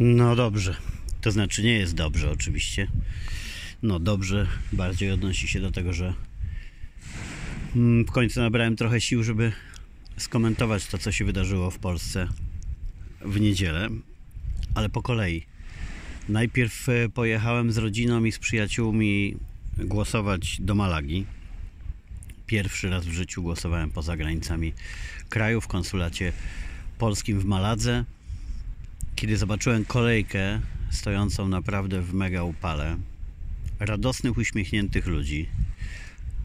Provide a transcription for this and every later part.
No dobrze. To znaczy nie jest dobrze oczywiście. No dobrze bardziej odnosi się do tego, że mm, w końcu nabrałem trochę sił, żeby skomentować to, co się wydarzyło w Polsce w niedzielę, ale po kolei. Najpierw e, pojechałem z rodziną i z przyjaciółmi głosować do Malagi. Pierwszy raz w życiu głosowałem poza granicami kraju w konsulacie polskim w Maladze. Kiedy zobaczyłem kolejkę stojącą naprawdę w mega upale, radosnych, uśmiechniętych ludzi,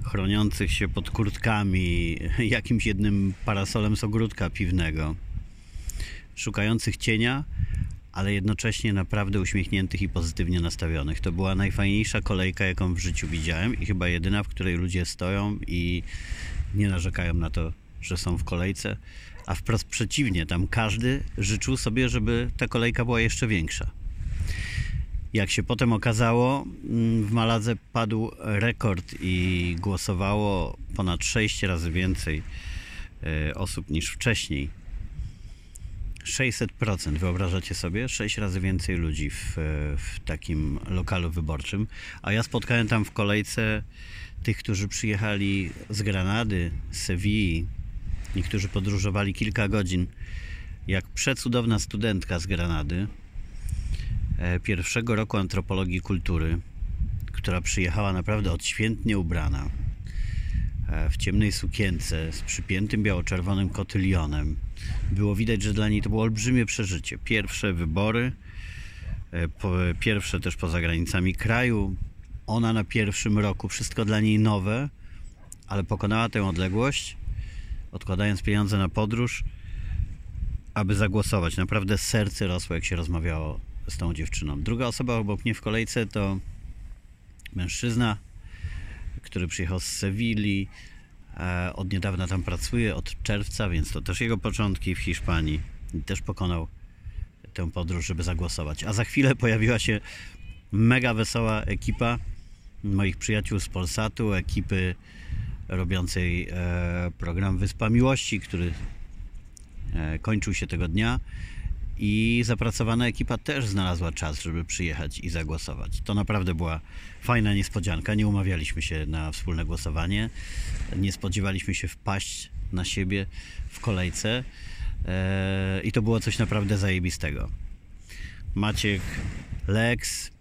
chroniących się pod kurtkami, jakimś jednym parasolem z ogródka piwnego, szukających cienia, ale jednocześnie naprawdę uśmiechniętych i pozytywnie nastawionych. To była najfajniejsza kolejka, jaką w życiu widziałem i chyba jedyna, w której ludzie stoją i nie narzekają na to, że są w kolejce, a wprost przeciwnie, tam każdy życzył sobie, żeby ta kolejka była jeszcze większa. Jak się potem okazało, mm, w Maladze padł rekord i głosowało ponad 6 razy więcej e, osób niż wcześniej. 600%, wyobrażacie sobie? 6 razy więcej ludzi w, w takim lokalu wyborczym. A ja spotkałem tam w kolejce tych, którzy przyjechali z Granady, z Sewilli, niektórzy podróżowali kilka godzin. Jak przecudowna studentka z Granady, e, pierwszego roku antropologii kultury, która przyjechała naprawdę odświętnie ubrana, e, w ciemnej sukience z przypiętym biało-czerwonym kotylionem. Było widać, że dla niej to było olbrzymie przeżycie. Pierwsze wybory, e, pierwsze też poza granicami kraju. Ona na pierwszym roku, wszystko dla niej nowe, ale pokonała tę odległość, odkładając pieniądze na podróż, aby zagłosować. Naprawdę serce rosło, jak się rozmawiało z tą dziewczyną. Druga osoba obok mnie w kolejce to mężczyzna, który przyjechał z Sewilli. E, Od niedawna tam pracuje, od czerwca, więc to też jego początki w Hiszpanii. Też pokonał tę podróż, żeby zagłosować. A za chwilę pojawiła się mega wesoła ekipa moich przyjaciół z Polsatu, ekipy robiącej e, program Wyspa Miłości, który e, kończył się tego dnia i zapracowana ekipa też znalazła czas, żeby przyjechać i zagłosować. To naprawdę była fajna niespodzianka. Nie umawialiśmy się na wspólne głosowanie. Nie spodziewaliśmy się wpaść na siebie w kolejce e, i to było coś naprawdę zajebistego. Maciek Lex,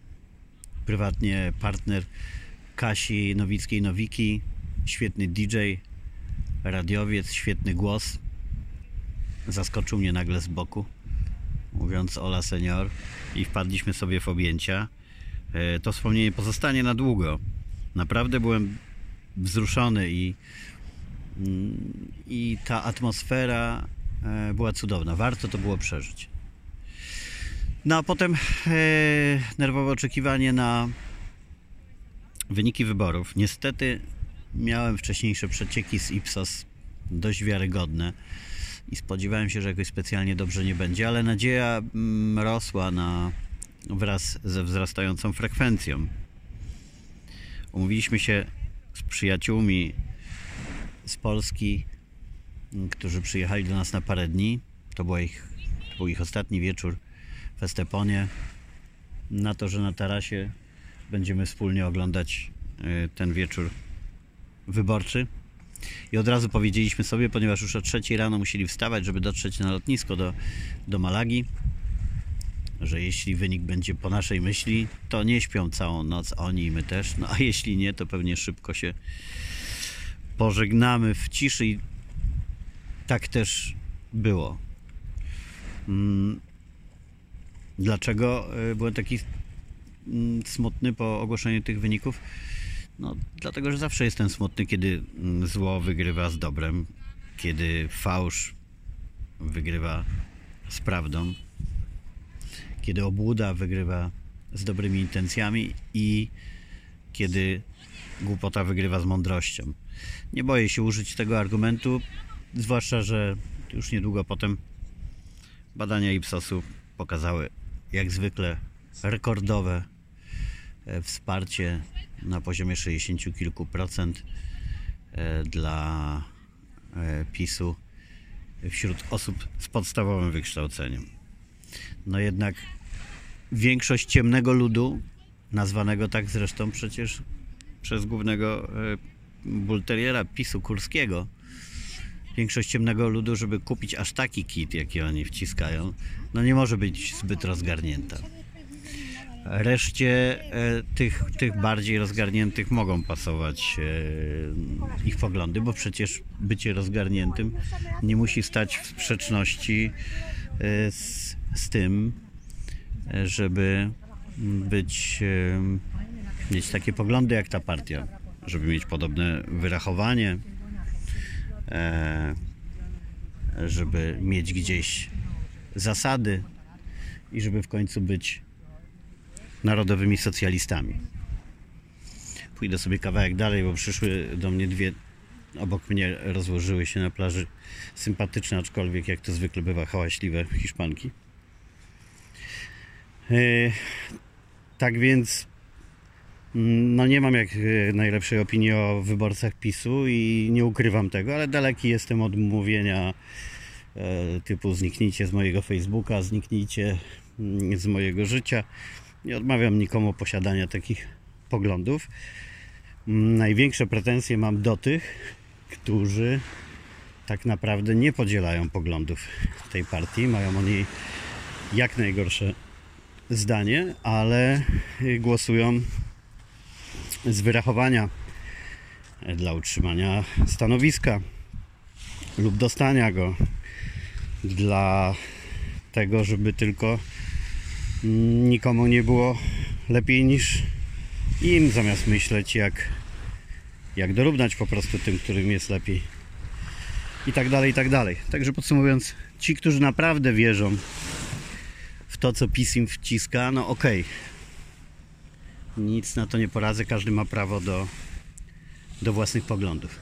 prywatnie partner Kasi Nowickiej-Nowiki, świetny DJ, radiowiec, świetny głos. Zaskoczył mnie nagle z boku mówiąc Ola senior i wpadliśmy sobie w objęcia. E, To wspomnienie pozostanie na długo. Naprawdę byłem wzruszony i, i ta atmosfera e, była cudowna. Warto to było przeżyć. No a potem e, nerwowe oczekiwanie na wyniki wyborów. Niestety miałem wcześniejsze przecieki z Ipsos dość wiarygodne i spodziewałem się, że jakoś specjalnie dobrze nie będzie, ale nadzieja mm, rosła na, wraz ze wzrastającą frekwencją. Umówiliśmy się z przyjaciółmi z Polski, m, którzy przyjechali do nas na parę dni. To, była ich, to był ich ostatni wieczór w Esteponie. Na to, że na tarasie będziemy wspólnie oglądać y, ten wieczór wyborczy. I od razu powiedzieliśmy sobie, ponieważ już o trzeciej rano musieli wstawać, żeby dotrzeć na lotnisko do, do Malagi, że jeśli wynik będzie po naszej myśli, to nie śpią całą noc, oni i my też. No a jeśli nie, to pewnie szybko się pożegnamy w ciszy i tak też było. Mm, Dlaczego y, byłem taki mm, smutny po ogłoszeniu tych wyników? No, dlatego, że zawsze jestem smutny, kiedy mm, zło wygrywa z dobrem, kiedy fałsz wygrywa z prawdą, kiedy obłuda wygrywa z dobrymi intencjami i kiedy głupota wygrywa z mądrością. Nie boję się użyć tego argumentu, zwłaszcza, że już niedługo potem badania Ipsosu pokazały jak zwykle rekordowe e, wsparcie na poziomie 60 kilku procent e, dla e, PiSu wśród osób z podstawowym wykształceniem. No jednak większość ciemnego ludu, nazwanego tak zresztą przecież przez głównego e, bulteriera PiSu Kurskiego, większość ciemnego ludu, żeby kupić aż taki kit, jaki oni wciskają, no nie może być zbyt rozgarnięta. Reszcie e, tych, tych bardziej rozgarniętych mogą pasować e, ich poglądy, bo przecież bycie rozgarniętym nie musi stać w sprzeczności e, z, z tym, żeby być, mieć takie poglądy jak ta partia, żeby mieć podobne wyrachowanie, żeby mieć gdzieś zasady i żeby w końcu być narodowymi socjalistami. Pójdę sobie kawałek dalej, bo przyszły do mnie dwie, obok mnie rozłożyły się na plaży sympatyczne, aczkolwiek jak to zwykle bywa hałaśliwe Hiszpanki. E, tak więc mm, no nie mam jak e, najlepszej opinii o wyborcach PiSu i nie ukrywam tego, ale daleki jestem od mówienia e, typu zniknijcie z mojego Facebooka, zniknijcie mm, z mojego życia. Nie odmawiam nikomu posiadania takich poglądów. Mm, Największe pretensje mam do tych, którzy tak naprawdę nie podzielają poglądów tej partii. Mają o niej jak najgorsze zdanie, ale y, głosują z wyrachowania e, dla utrzymania stanowiska lub dostania go dla tego, żeby tylko nikomu nie było lepiej niż im, zamiast myśleć jak, jak dorównać po prostu tym, którym jest lepiej. I tak dalej, i tak dalej. Także podsumowując, ci, którzy naprawdę wierzą w to, co PiS im wciska, no okej. Nic na to nie poradzę, każdy ma prawo do, do własnych poglądów.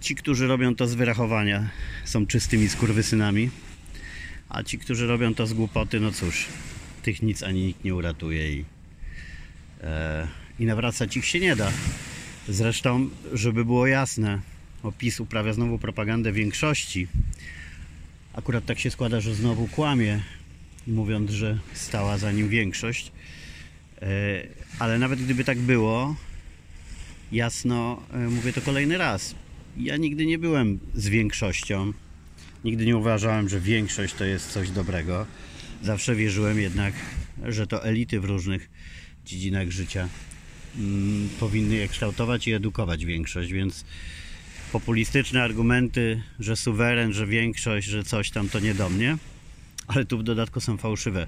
Ci, którzy robią to z wyrachowania, są czystymi skurwysynami, a ci, którzy robią to z głupoty, no cóż, tych nic ani nikt nie uratuje i, e, i nawracać ich się nie da. Zresztą, żeby było jasne, bo PiS uprawia znowu propagandę większości. Akurat tak się składa, że znowu kłamie, mówiąc, że stała za nim większość. E, Ale nawet gdyby tak było, jasno e, mówię to kolejny raz. Ja nigdy nie byłem z większością. Nigdy nie uważałem, że większość to jest coś dobrego. Zawsze wierzyłem jednak, że to elity w różnych dziedzinach życia mm, powinny je kształtować i edukować większość, więc populistyczne argumenty, że suweren, że większość, że coś tam to nie do mnie, ale tu w dodatku są fałszywe,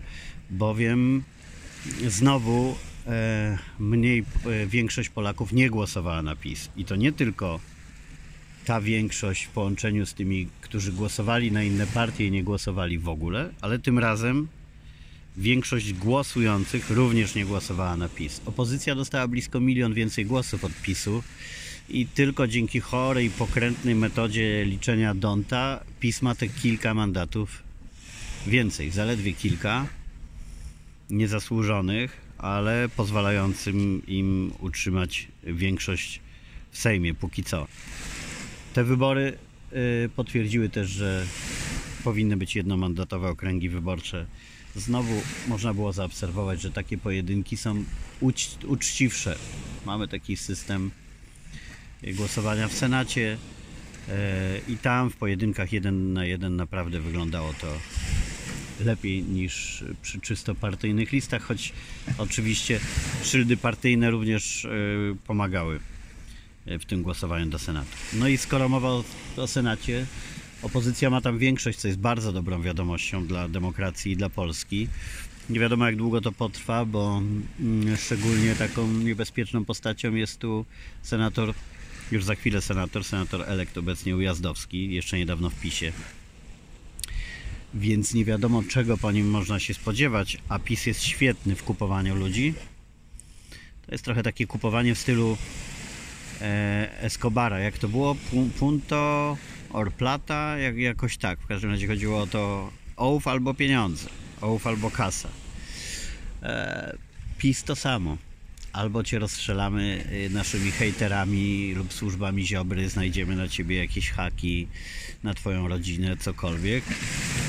bowiem znowu e, mniej e, większość Polaków nie głosowała na PiS. I to nie tylko ta większość w połączeniu z tymi, którzy głosowali na inne partie i nie głosowali w ogóle, ale tym razem większość głosujących również nie głosowała na PiS. Opozycja dostała blisko milion więcej głosów od PiSu i tylko dzięki chorej, pokrętnej metodzie liczenia Donta PiS ma te kilka mandatów więcej, zaledwie kilka niezasłużonych, ale pozwalającym im utrzymać większość w Sejmie póki co. Te wybory y, potwierdziły też, że powinny być jednomandatowe okręgi wyborcze. Znowu można było zaobserwować, że takie pojedynki są uczciwsze. Mamy taki system głosowania w Senacie y, i tam w pojedynkach jeden na jeden naprawdę wyglądało to lepiej niż przy czysto partyjnych listach, choć oczywiście szyldy partyjne również y, pomagały w tym głosowaniu do Senatu. No i skoro mowa o, o Senacie, opozycja ma tam większość, co jest bardzo dobrą wiadomością dla demokracji i dla Polski. Nie wiadomo jak długo to potrwa, bo mm, szczególnie taką niebezpieczną postacią jest tu senator, już za chwilę senator, senator elekt obecnie Ujazdowski, jeszcze niedawno w PiSie. Więc nie wiadomo czego po nim można się spodziewać, a PiS jest świetny w kupowaniu ludzi. To jest trochę takie kupowanie w stylu Escobara, jak to było? Pu- Punto or plata? Jak, jakoś tak. W każdym razie chodziło o to ołów albo pieniądze, ołów albo kasa. E, PiS to samo. albo cię rozstrzelamy y, naszymi hejterami lub służbami Ziobry, znajdziemy na ciebie jakieś haki na twoją rodzinę, cokolwiek,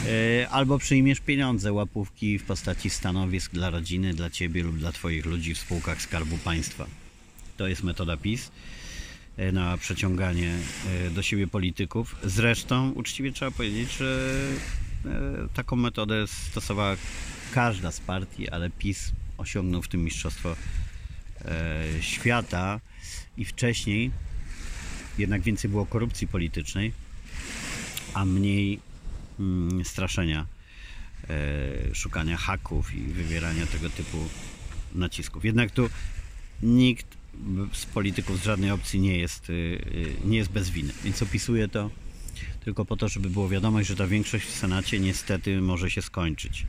y, albo przyjmiesz pieniądze, łapówki w postaci stanowisk dla rodziny, dla ciebie lub dla twoich ludzi w spółkach Skarbu Państwa. To jest metoda PiS na przeciąganie y, do siebie polityków. Zresztą uczciwie trzeba powiedzieć, że y, taką metodę stosowała każda z partii, ale PiS osiągnął w tym mistrzostwo e, świata i wcześniej jednak więcej było korupcji politycznej, a mniej mm, straszenia, e, szukania haków i wywierania tego typu nacisków. Jednak tu nikt z polityków z żadnej opcji nie jest, y, y, nie jest bez winy, więc opisuję to tylko po to, żeby było wiadomość, że ta większość w Senacie niestety może się skończyć.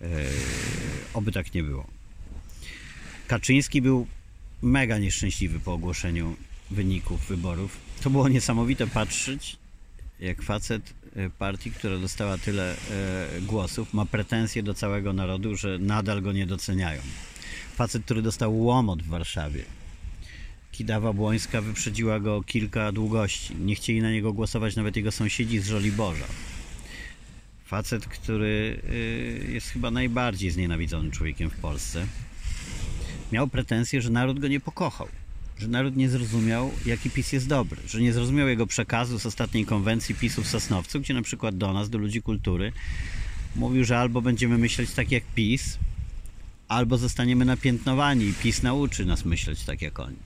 E, oby tak nie było. Kaczyński był mega nieszczęśliwy po ogłoszeniu wyników wyborów. To było niesamowite patrzeć, jak facet e, partii, która dostała tyle e, głosów, ma pretensje do całego narodu, że nadal go nie doceniają. Facet, który dostał łomot w Warszawie. Kidawa Błońska wyprzedziła go o kilka długości. Nie chcieli na niego głosować nawet jego sąsiedzi z Żoliborza. Facet, który y, jest chyba najbardziej znienawidzonym człowiekiem w Polsce. Miał pretensje, że naród go nie pokochał. Że naród nie zrozumiał, jaki PiS jest dobry. Że nie zrozumiał jego przekazu z ostatniej konwencji PiSu w Sosnowcu, gdzie na przykład do nas, do ludzi kultury, mówił, że albo będziemy myśleć tak jak PiS, albo zostaniemy napiętnowani i PiS nauczy nas myśleć tak jak oni.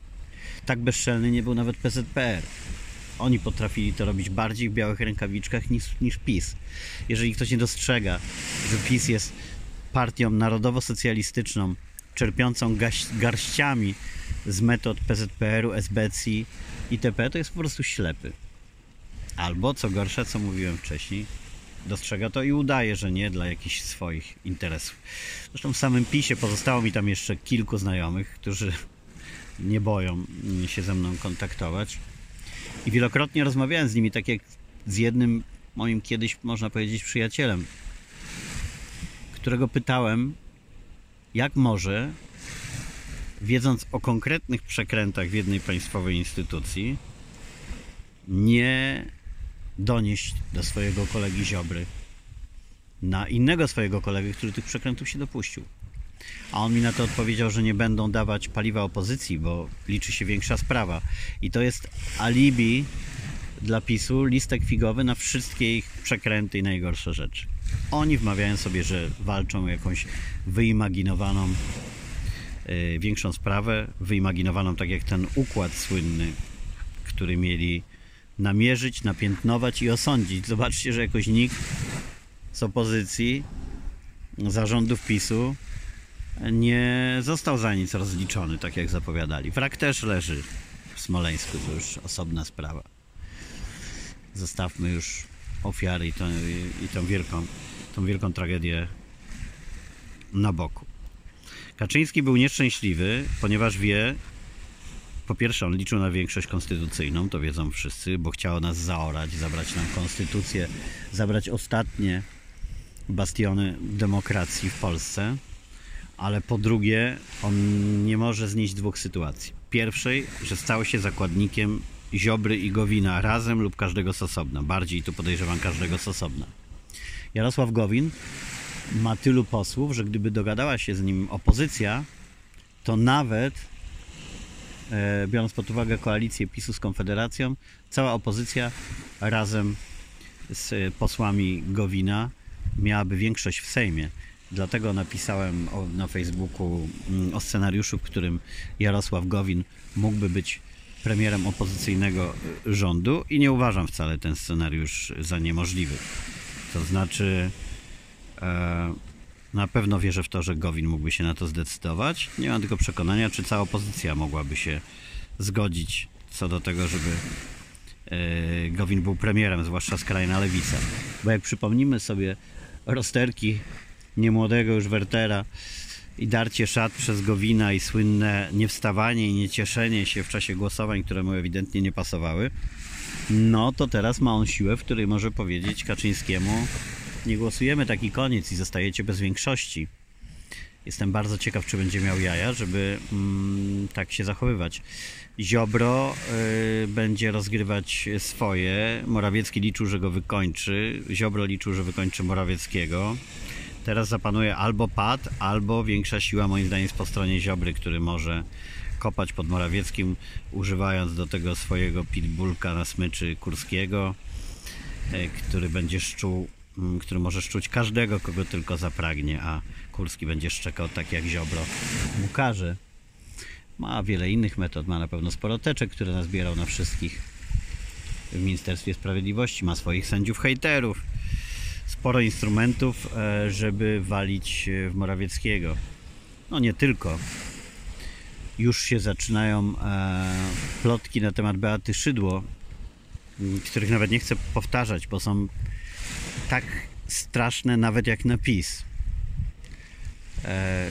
Tak bezczelny nie był nawet PZPR. Oni potrafili to robić bardziej w białych rękawiczkach niż, niż PiS. Jeżeli ktoś nie dostrzega, że PiS jest partią narodowo-socjalistyczną, czerpiącą garściami z metod PZPR-u, SBC itp., to jest po prostu ślepy. Albo, co gorsza, co mówiłem wcześniej, dostrzega to i udaje, że nie dla jakichś swoich interesów. Zresztą w samym PiSie pozostało mi tam jeszcze kilku znajomych, którzy nie boją się ze mną kontaktować. I wielokrotnie rozmawiałem z nimi, tak jak z jednym moim kiedyś, można powiedzieć, przyjacielem, którego pytałem, jak może, wiedząc o konkretnych przekrętach w jednej państwowej instytucji, nie donieść do swojego kolegi Ziobry na innego swojego kolegę, który tych przekrętów się dopuścił. A on mi na to odpowiedział, że nie będą dawać paliwa opozycji, bo liczy się większa sprawa. I to jest alibi dla PiSu, listek figowy na wszystkie ich przekręty i najgorsze rzeczy. Oni wmawiają sobie, że walczą o jakąś wyimaginowaną yy, większą sprawę, wyimaginowaną tak jak ten układ słynny, który mieli namierzyć, napiętnować i osądzić. Zobaczcie, że jakoś nikt z opozycji, zarządów PiSu nie został za nic rozliczony, tak jak zapowiadali. Wrak też leży w Smoleńsku, to już osobna sprawa. Zostawmy już ofiary i, tą, i, tą, wielką, tą wielką tragedię na boku. Kaczyński był nieszczęśliwy, ponieważ wie, po pierwsze, on liczył na większość konstytucyjną, to wiedzą wszyscy, bo chciał nas zaorać, zabrać nam konstytucję, zabrać ostatnie bastiony demokracji w Polsce ale po drugie, on nie może znieść dwóch sytuacji. Pierwszej, że stał się zakładnikiem Ziobry i Gowina razem lub każdego z osobna. Bardziej tu podejrzewam każdego z osobna. Jarosław Gowin ma tylu posłów, że gdyby dogadała się z nim opozycja, to nawet biorąc pod uwagę koalicję PiSu z Konfederacją, cała opozycja razem z posłami Gowina miałaby większość w Sejmie. Dlatego napisałem o, na Facebooku mm, o scenariuszu, w którym Jarosław Gowin mógłby być premierem opozycyjnego y, rządu i nie uważam wcale ten scenariusz za niemożliwy. To znaczy, e, na pewno wierzę w to, że Gowin mógłby się na to zdecydować. Nie mam tylko przekonania, czy cała opozycja mogłaby się zgodzić co do tego, żeby e, Gowin był premierem, zwłaszcza skrajna lewica. Bo jak przypomnimy sobie rozterki niemłodego już Wertera i darcie szat przez Gowina i słynne niewstawanie i niecieszenie się w czasie głosowań, które mu ewidentnie nie pasowały, no to teraz ma on siłę, w której może powiedzieć Kaczyńskiemu nie głosujemy, taki koniec i zostajecie bez większości. Jestem bardzo ciekaw, czy będzie miał jaja, żeby mm, tak się zachowywać. Ziobro y, będzie rozgrywać swoje. Morawiecki liczył, że go wykończy. Ziobro liczył, że wykończy Morawieckiego. Teraz zapanuje albo pad, albo większa siła, moim zdaniem, jest po stronie Ziobry, który może kopać pod Morawieckim, używając do tego swojego pitbullka na smyczy Kurskiego, e, który będzie szczuł, który może szczuć każdego, kogo tylko zapragnie, a Kurski będzie szczekał tak jak Ziobro każe. Ma wiele innych metod, ma na pewno sporo teczek, które nazbierał na wszystkich w Ministerstwie Sprawiedliwości, ma swoich sędziów hejterów, sporo instrumentów, e, żeby walić e, w Morawieckiego. No nie tylko. Już się zaczynają e, plotki na temat Beaty Szydło, których nawet nie chcę powtarzać, bo są tak straszne nawet jak napis. E,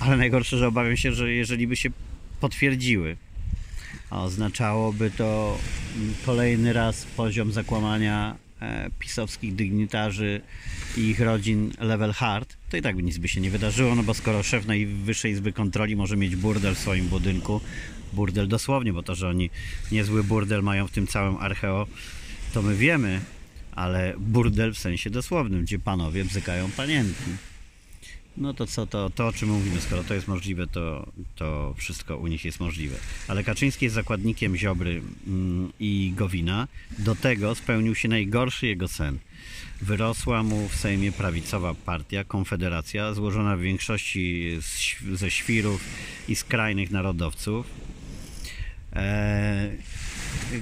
ale najgorsze, że obawiam się, że jeżeli by się potwierdziły, a oznaczałoby to kolejny raz poziom zakłamania e, pisowskich dygnitarzy i ich rodzin level hard, to i tak nic by się nie wydarzyło, no bo skoro szef Najwyższej Izby Kontroli może mieć burdel w swoim budynku, burdel dosłownie, bo to, że oni niezły burdel mają w tym całym archeo, to my wiemy, ale burdel w sensie dosłownym, gdzie panowie bzykają panienki. No to co, to, to o czym mówimy, skoro to jest możliwe, to, to wszystko u nich jest możliwe. Ale Kaczyński jest zakładnikiem Ziobry mm, i Gowina. Do tego spełnił się najgorszy jego sen. Wyrosła mu w Sejmie prawicowa partia, Konfederacja, złożona w większości z, ze świrów i skrajnych narodowców, e,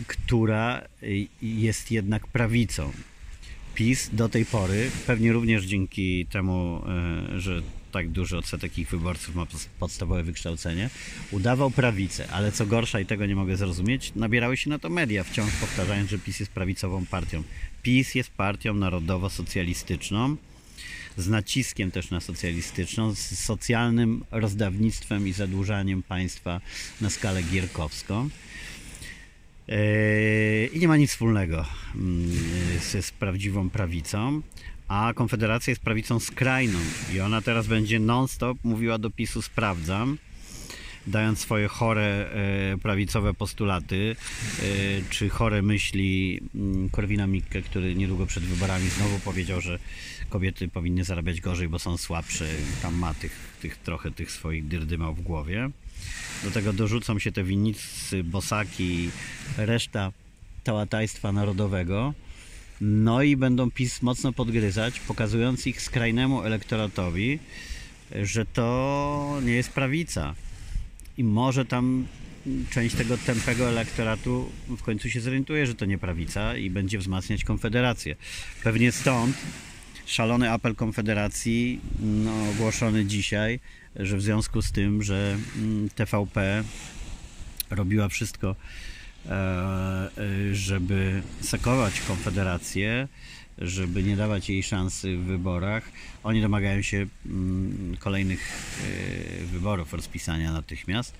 która y, jest jednak prawicą. PiS do tej pory, pewnie również dzięki temu, e, że tak duży odsetek ich wyborców ma podstawowe wykształcenie, udawał prawicę, ale co gorsza i tego nie mogę zrozumieć, nabierały się na to media, wciąż powtarzając, że PiS jest prawicową partią. PiS jest partią narodowo-socjalistyczną, z naciskiem też na socjalistyczną, z socjalnym rozdawnictwem i zadłużaniem państwa na skalę gierkowską. Yy, I nie ma nic wspólnego mm, z, z prawdziwą prawicą, a Konfederacja jest prawicą skrajną i ona teraz będzie non-stop mówiła do PiSu sprawdzam, dając swoje chore e, prawicowe postulaty, e, czy chore myśli mm, Korwina Mikke, który niedługo przed wyborami znowu powiedział, że kobiety powinny zarabiać gorzej, bo są słabsze. Tam ma tych, tych trochę tych swoich dyrdymał w głowie. Do tego dorzucą się te winnicy, bosaki, reszta tałatajstwa narodowego. No i będą PiS mocno podgryzać, pokazując ich skrajnemu elektoratowi, że to nie jest prawica. I może tam część tego tępego elektoratu w końcu się zorientuje, że to nie prawica i będzie wzmacniać Konfederację. Pewnie stąd szalony apel Konfederacji no, ogłoszony dzisiaj, że w związku z tym, że mm, TVP robiła wszystko, e, e, żeby sakować Konfederację, żeby nie dawać jej szansy w wyborach. Oni domagają się mm, kolejnych e, wyborów, rozpisania natychmiast.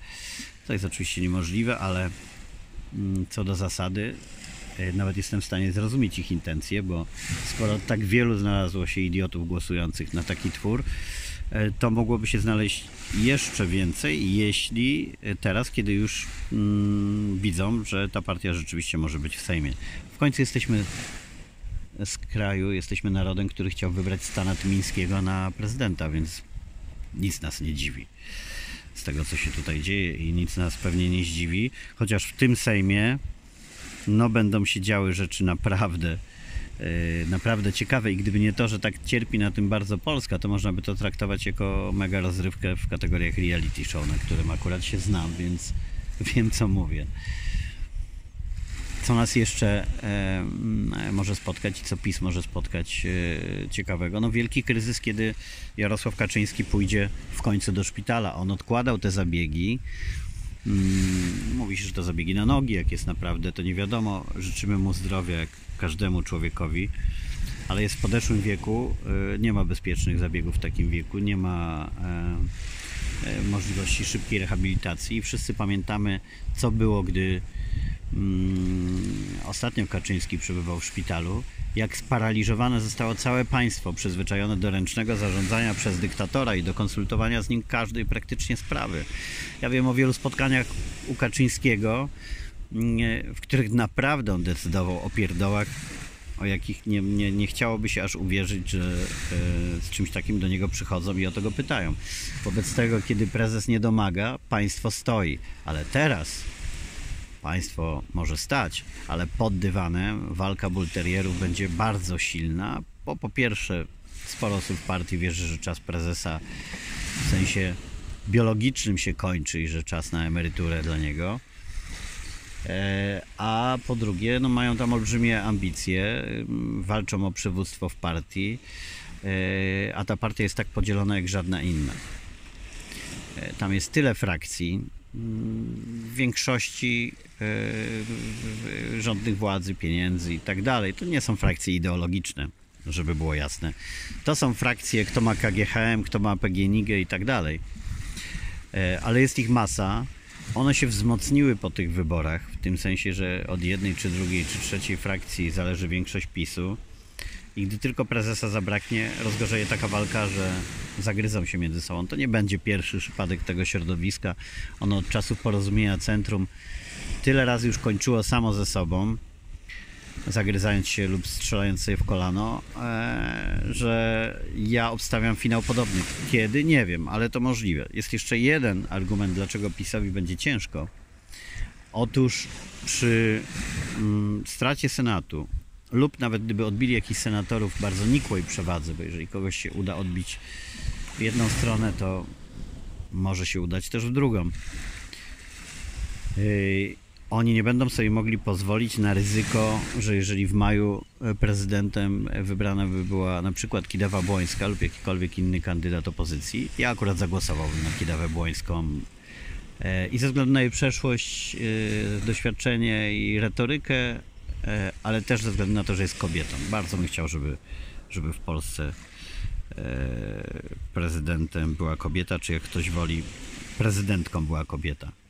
To jest oczywiście niemożliwe, ale mm, co do zasady, nawet jestem w stanie zrozumieć ich intencje, bo skoro tak wielu znalazło się idiotów głosujących na taki twór, to mogłoby się znaleźć jeszcze więcej, jeśli e, teraz, kiedy już mm, widzą, że ta partia rzeczywiście może być w Sejmie. W końcu jesteśmy z kraju, jesteśmy narodem, który chciał wybrać Stana Tymińskiego na prezydenta, więc nic nas nie dziwi z tego, co się tutaj dzieje i nic nas pewnie nie zdziwi, chociaż w tym Sejmie no będą się działy rzeczy naprawdę e, naprawdę ciekawe i gdyby nie to, że tak cierpi na tym bardzo Polska, to można by to traktować jako mega rozrywkę w kategoriach reality show, na którym akurat się znam, więc wiem co mówię. Co nas jeszcze e, może spotkać i co PiS może spotkać e, ciekawego? No wielki kryzys, kiedy Jarosław Kaczyński pójdzie w końcu do szpitala. On odkładał te zabiegi. Mm, Mówi się, że to zabiegi na nogi, jak jest naprawdę, to nie wiadomo. Życzymy mu zdrowia, jak każdemu człowiekowi, ale jest w podeszłym wieku, e, nie ma bezpiecznych zabiegów w takim wieku, nie ma e, e, możliwości szybkiej rehabilitacji. I wszyscy pamiętamy, co było, gdy Mm, Ostatnio Kaczyński przebywał w szpitalu. Jak sparaliżowane zostało całe państwo, przyzwyczajone do ręcznego zarządzania przez dyktatora i do konsultowania z nim każdej praktycznie sprawy. Ja wiem o wielu spotkaniach u Kaczyńskiego, w których naprawdę on decydował o pierdołach, o jakich nie, nie, nie chciałoby się aż uwierzyć, że e, z czymś takim do niego przychodzą i o to go pytają. Wobec tego, kiedy prezes nie domaga, państwo stoi. Ale teraz państwo może stać, ale pod dywanem walka bulterierów będzie bardzo silna, bo po pierwsze sporo osób w partii wierzy, że czas prezesa w sensie biologicznym się kończy i że czas na emeryturę dla niego. E, A po drugie, no mają tam olbrzymie ambicje, walczą o przywództwo w partii, e, a ta partia jest tak podzielona jak żadna inna. E, Tam jest tyle frakcji, w większości rządnych władzy, pieniędzy i tak dalej. To nie są frakcje ideologiczne, żeby było jasne. To są frakcje, kto ma KGHM, kto ma PGNiG i tak dalej. Ale jest ich masa. One się wzmocniły po tych wyborach, w tym sensie, że od jednej, czy drugiej, czy trzeciej frakcji zależy większość PiSu. I gdy tylko prezesa zabraknie, rozgorzeje taka walka, że zagryzą się między sobą. To nie będzie pierwszy przypadek tego środowiska. Ono od czasów porozumienia centrum tyle razy już kończyło samo ze sobą, zagryzając się lub strzelając sobie w kolano, e, że ja obstawiam finał podobny. Kiedy? Nie wiem, ale to możliwe. Jest jeszcze jeden argument, dlaczego PiSowi będzie ciężko. Otóż przy mm, stracie Senatu lub nawet gdyby odbili jakichś senatorów w bardzo nikłej przewadze, bo jeżeli kogoś się uda odbić w jedną stronę, to może się udać też w drugą. Oni nie będą sobie mogli pozwolić na ryzyko, że jeżeli w maju e, prezydentem wybrana by była na przykład Kidawa Błońska lub jakikolwiek inny kandydat opozycji, ja akurat zagłosowałbym na Kidawę Błońską e, i ze względu na jej przeszłość, e, doświadczenie i retorykę, e, ale też ze względu na to, że jest kobietą. Bardzo bym chciał, żeby, żeby w Polsce e, prezydentem była kobieta, czy jak ktoś woli, prezydentką była kobieta.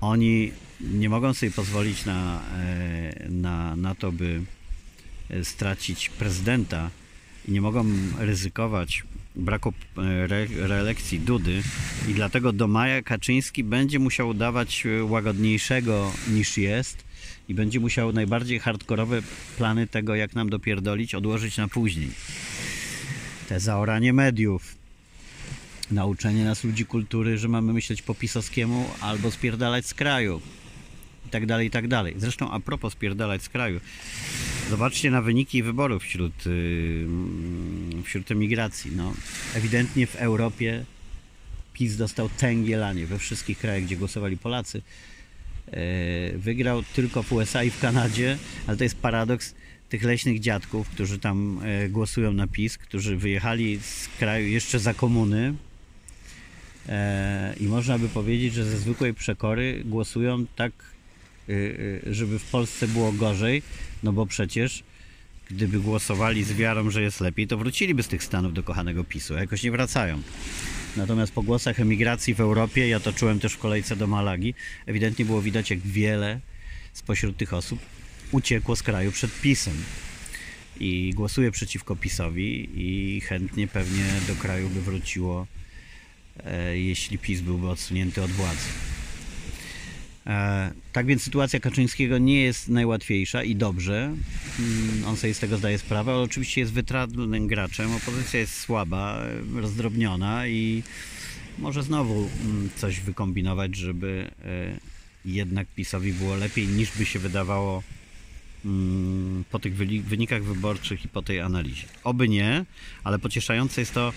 Oni nie mogą sobie pozwolić na, e, na, na to, by e, stracić prezydenta i nie mogą ryzykować braku e, re, reelekcji Dudy i dlatego do maja Kaczyński będzie musiał udawać łagodniejszego niż jest i będzie musiał najbardziej hardkorowe plany tego, jak nam dopierdolić, odłożyć na później. Te zaoranie mediów, nauczenie nas ludzi kultury, że mamy myśleć po pisowskiemu albo spierdalać z kraju i tak dalej, i tak dalej. Zresztą a propos spierdalać z kraju, zobaczcie na wyniki wyborów wśród, yy, wśród emigracji. No, ewidentnie w Europie PiS dostał tęgie lanie we wszystkich krajach, gdzie głosowali Polacy. E, Wygrał tylko w USA i w Kanadzie, ale to jest paradoks tych leśnych dziadków, którzy tam e, głosują na PiS, którzy wyjechali z kraju jeszcze za komuny, I można by powiedzieć, że ze zwykłej przekory głosują tak, y, y, żeby w Polsce było gorzej, no bo przecież gdyby głosowali z wiarą, że jest lepiej, to wróciliby z tych Stanów do kochanego PiSu, a jakoś nie wracają. Natomiast po głosach emigracji w Europie, ja to czułem też w kolejce do Malagi, ewidentnie było widać, jak wiele spośród tych osób uciekło z kraju przed PiSem. I głosuje przeciwko PiSowi i chętnie pewnie do kraju by wróciło e, jeśli PiS byłby odsunięty od władzy. E, Tak więc sytuacja Kaczyńskiego nie jest najłatwiejsza i dobrze. Mm, On sobie z tego zdaje sprawę, ale oczywiście jest wytrawnym graczem. Opozycja jest słaba, e, rozdrobniona i może znowu mm, coś wykombinować, żeby e, jednak PiSowi było lepiej niż by się wydawało po tych wynikach wyborczych i po tej analizie. Oby nie, ale pocieszające jest to,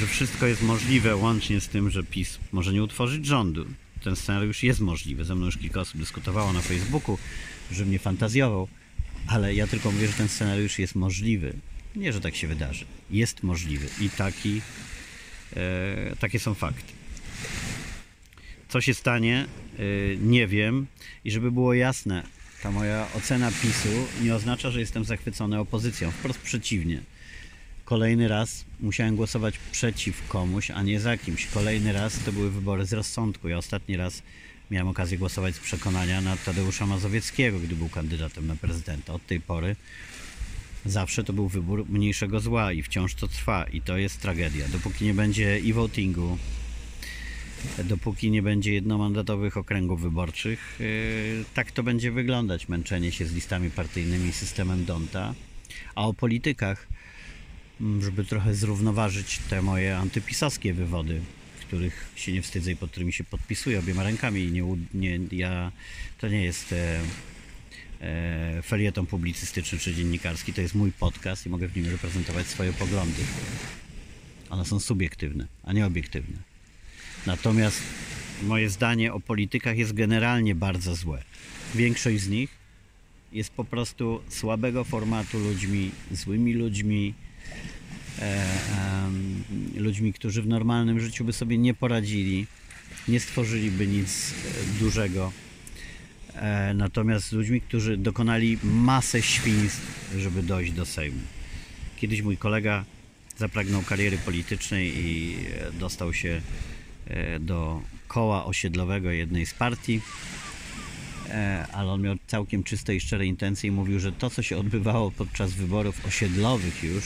że wszystko jest możliwe, łącznie z tym, że PiS może nie utworzyć rządu. Ten scenariusz jest możliwy. Ze mną już kilka osób dyskutowało na Facebooku, że mnie fantazjował, ale ja tylko mówię, że ten scenariusz jest możliwy. Nie, że tak się wydarzy. Jest możliwy i taki, e, takie są fakty. Co się stanie, y, nie wiem. I żeby było jasne, ta moja ocena PiSu nie oznacza, że jestem zachwycony opozycją. Wprost przeciwnie. Kolejny raz musiałem głosować przeciw komuś, a nie za kimś. Kolejny raz to były wybory z rozsądku. Ja ostatni raz miałem okazję głosować z przekonania na Tadeusza Mazowieckiego, gdy był kandydatem na prezydenta. Od tej pory zawsze to był wybór mniejszego zła i wciąż to trwa i to jest tragedia. Dopóki nie będzie e-votingu, dopóki nie będzie jednomandatowych okręgów wyborczych, yy, tak to będzie wyglądać. Męczenie się z listami partyjnymi, systemem Donta. A o politykach, żeby trochę zrównoważyć te moje antypisowskie wywody, których się nie wstydzę i pod którymi się podpisuję obiema rękami i nie, nie ja, to nie jest e, e, felieton publicystyczny czy dziennikarski, to jest mój podcast i mogę w nim reprezentować swoje poglądy. One są subiektywne, a nie obiektywne. Natomiast moje zdanie o politykach jest generalnie bardzo złe. Większość z nich jest po prostu słabego formatu ludźmi, złymi ludźmi, e, em, ludźmi, którzy w normalnym życiu by sobie nie poradzili, nie stworzyliby nic e, dużego. E, natomiast ludźmi, którzy dokonali masę świństw, żeby dojść do Sejmu. Kiedyś mój kolega zapragnął kariery politycznej i e, dostał się e, do koła osiedlowego jednej z partii, e, ale on miał całkiem czyste i szczere intencje i mówił, że to, co się odbywało podczas wyborów osiedlowych już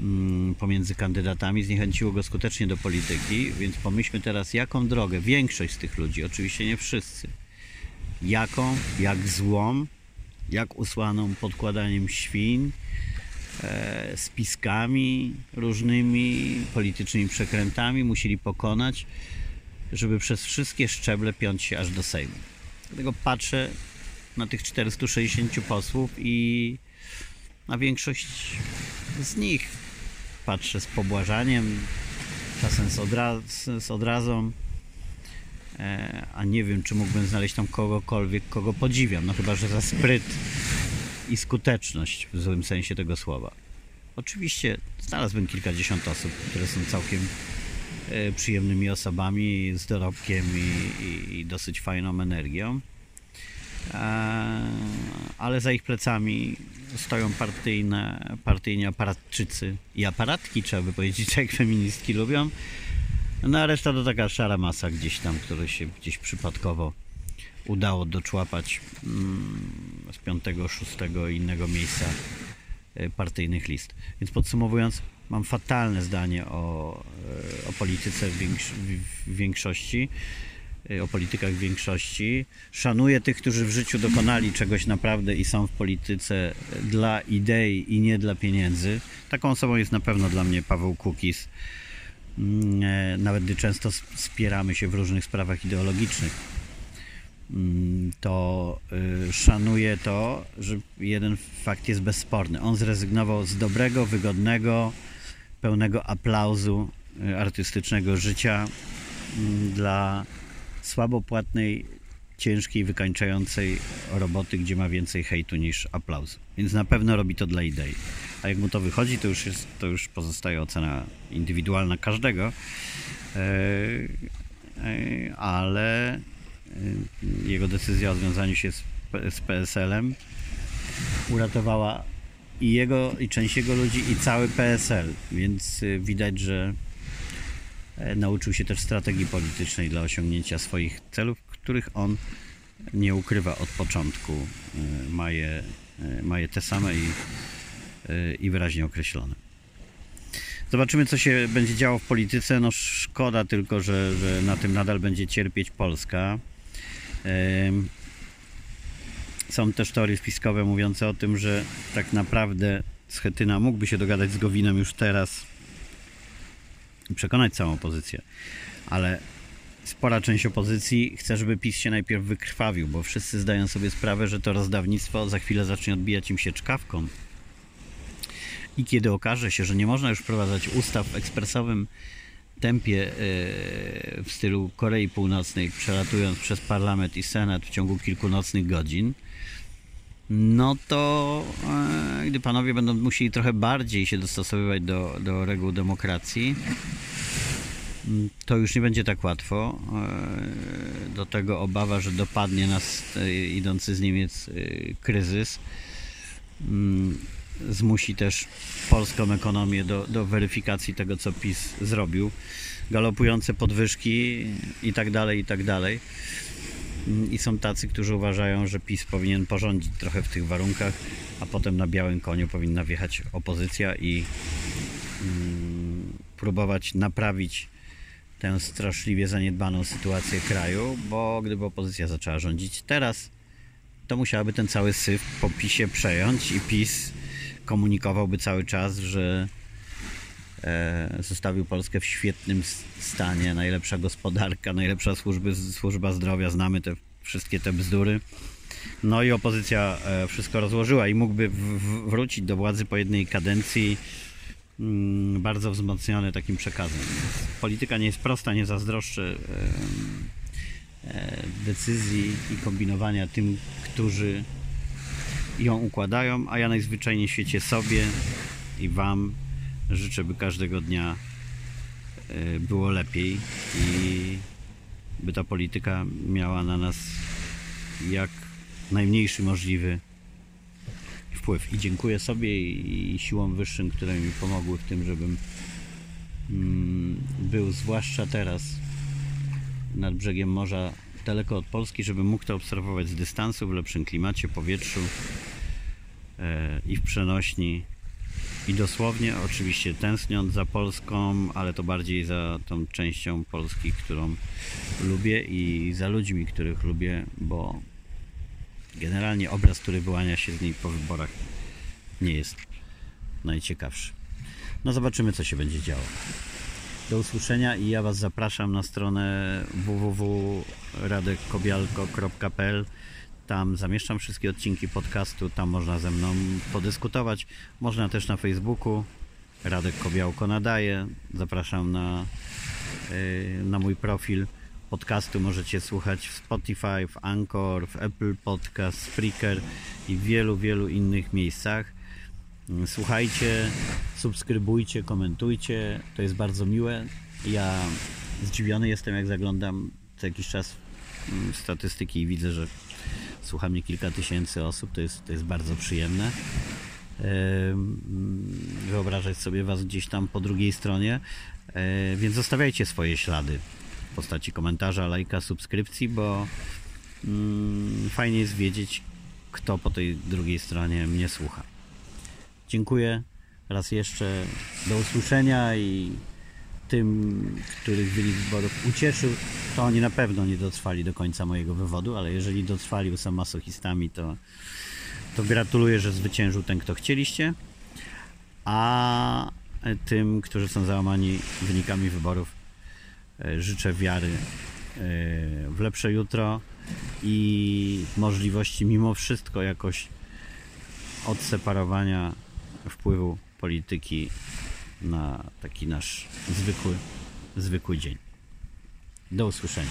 mm, pomiędzy kandydatami, zniechęciło go skutecznie do polityki, więc pomyślmy teraz, jaką drogę większość z tych ludzi, oczywiście nie wszyscy, jaką, jak złą, jak usłaną podkładaniem świń, e, spiskami różnymi, politycznymi przekrętami musieli pokonać, żeby przez wszystkie szczeble piąć się aż do Sejmu. Dlatego patrzę na tych 460 posłów i na większość z nich patrzę z pobłażaniem, czasem z, odra- z odrazą, e, a nie wiem, czy mógłbym znaleźć tam kogokolwiek, kogo podziwiam, no chyba, że za spryt i skuteczność w złym sensie tego słowa. Oczywiście znalazłbym kilkadziesiąt osób, które są całkiem e, przyjemnymi osobami, z dorobkiem i, i, i dosyć fajną energią. E, ale za ich plecami stoją partyjne, partyjni aparatczycy i aparatki, trzeba by powiedzieć, jak feministki lubią. No a reszta to taka szara masa gdzieś tam, której się gdzieś przypadkowo udało doczłapać mm, z piątego, szóstego i innego miejsca e, partyjnych list. Więc podsumowując, mam fatalne zdanie o, e, o polityce w, większ- w- w większości, e, o politykach w większości. Szanuję tych, którzy w życiu dokonali czegoś naprawdę i są w polityce dla idei i nie dla pieniędzy. Taką osobą jest na pewno dla mnie Paweł Kukis. Mm, Nawet gdy często spieramy się w różnych sprawach ideologicznych to y, szanuję to, że jeden fakt jest bezsporny. On zrezygnował z dobrego, wygodnego, pełnego aplauzu y, artystycznego życia mm, dla słabo płatnej, ciężkiej, wykańczającej roboty, gdzie ma więcej hejtu niż aplauzu. Więc na pewno robi to dla idei. A jak mu to wychodzi, to już, jest, to już pozostaje ocena indywidualna każdego. E, e, ale jego decyzja o związaniu się z, z PSL-em uratowała i jego, i część jego ludzi, i cały PSL. Więc y, widać, że e, nauczył się też strategii politycznej dla osiągnięcia swoich celów, których on nie ukrywa od początku. Y, Ma je, y, ma je te same i, y, i wyraźnie określone. Zobaczymy, co się będzie działo w polityce. No szkoda tylko, że, że na tym nadal będzie cierpieć Polska. Są też teorie spiskowe mówiące o tym, że tak naprawdę Schetyna mógłby się dogadać z Gowinem już teraz i przekonać całą opozycję. Ale spora część opozycji chce, żeby PiS się najpierw wykrwawił, bo wszyscy zdają sobie sprawę, że to rozdawnictwo za chwilę zacznie odbijać im się czkawką. I kiedy okaże się, że nie można już wprowadzać ustaw ekspresowym tempie e, w stylu Korei Północnej, przelatując przez parlament i senat w ciągu kilku nocnych godzin, no to e, gdy panowie będą musieli trochę bardziej się dostosowywać do, do reguł demokracji, to już nie będzie tak łatwo. E, Do tego obawa, że dopadnie nas idący z Niemiec kryzys. Zmusi też polską ekonomię do, do weryfikacji tego, co PiS zrobił. Galopujące podwyżki i tak dalej, i tak dalej. I są tacy, którzy uważają, że PiS powinien porządzić trochę w tych warunkach, a potem na białym koniu powinna wjechać opozycja i mm, próbować naprawić tę straszliwie zaniedbaną sytuację kraju, bo gdyby opozycja zaczęła rządzić teraz, to musiałaby ten cały syf po PiSie przejąć i PiS komunikowałby cały czas, że e, zostawił Polskę w świetnym stanie, najlepsza gospodarka, najlepsza służby, służba zdrowia, znamy te wszystkie te bzdury. No i opozycja e, wszystko rozłożyła i mógłby wrócić do władzy po jednej kadencji mm, bardzo wzmocniony takim przekazem. Polityka nie jest prosta, nie zazdroszczę e, decyzji i kombinowania tym, którzy ją układają, a ja najzwyczajniej świecie sobie i Wam życzę, by każdego dnia e, było lepiej i by ta polityka miała na nas jak najmniejszy możliwy wpływ. I dziękuję sobie i, i siłom wyższym, które mi pomogły w tym, żebym mm, był zwłaszcza teraz nad brzegiem morza daleko od Polski, żebym mógł to obserwować z dystansu, w lepszym klimacie, powietrzu e, i w przenośni i dosłownie oczywiście tęskniąc za Polską, ale to bardziej za tą częścią Polski, którą lubię i za ludźmi, których lubię, bo generalnie obraz, który wyłania się z niej po wyborach nie jest najciekawszy. No zobaczymy, co się będzie działo. Do usłyszenia i ja Was zapraszam na stronę www.radekkobialko.pl Tam zamieszczam wszystkie odcinki podcastu, tam można ze mną podyskutować. Można też na Facebooku. Radek Kobiałko nadaje. Zapraszam na, yy, na mój profil podcastu. Możecie słuchać w Spotify, w Anchor, w Apple Podcast, Spreaker i w wielu, wielu innych miejscach. Słuchajcie, subskrybujcie, komentujcie. To jest bardzo miłe. Ja zdziwiony jestem, jak zaglądam co jakiś czas mm, w statystyki i widzę, że słucha mnie kilka tysięcy osób. To jest, to jest bardzo przyjemne. Em, Wyobrażać sobie Was gdzieś tam po drugiej stronie. E, Więc zostawiajcie swoje ślady w postaci komentarza, lajka, subskrypcji, bo mm, fajnie jest wiedzieć, kto po tej drugiej stronie mnie słucha. Dziękuję raz jeszcze. Do usłyszenia i tym, których wynik wyborów ucieszył, to oni na pewno nie dotrwali do końca mojego wywodu, ale jeżeli dotrwali, są masochistami, to, to gratuluję, że zwyciężył ten, kto chcieliście. A tym, którzy są załamani wynikami wyborów, e, życzę wiary e, w lepsze jutro i możliwości mimo wszystko jakoś odseparowania wpływu polityki na taki nasz zwykły, zwykły dzień. Do usłyszenia.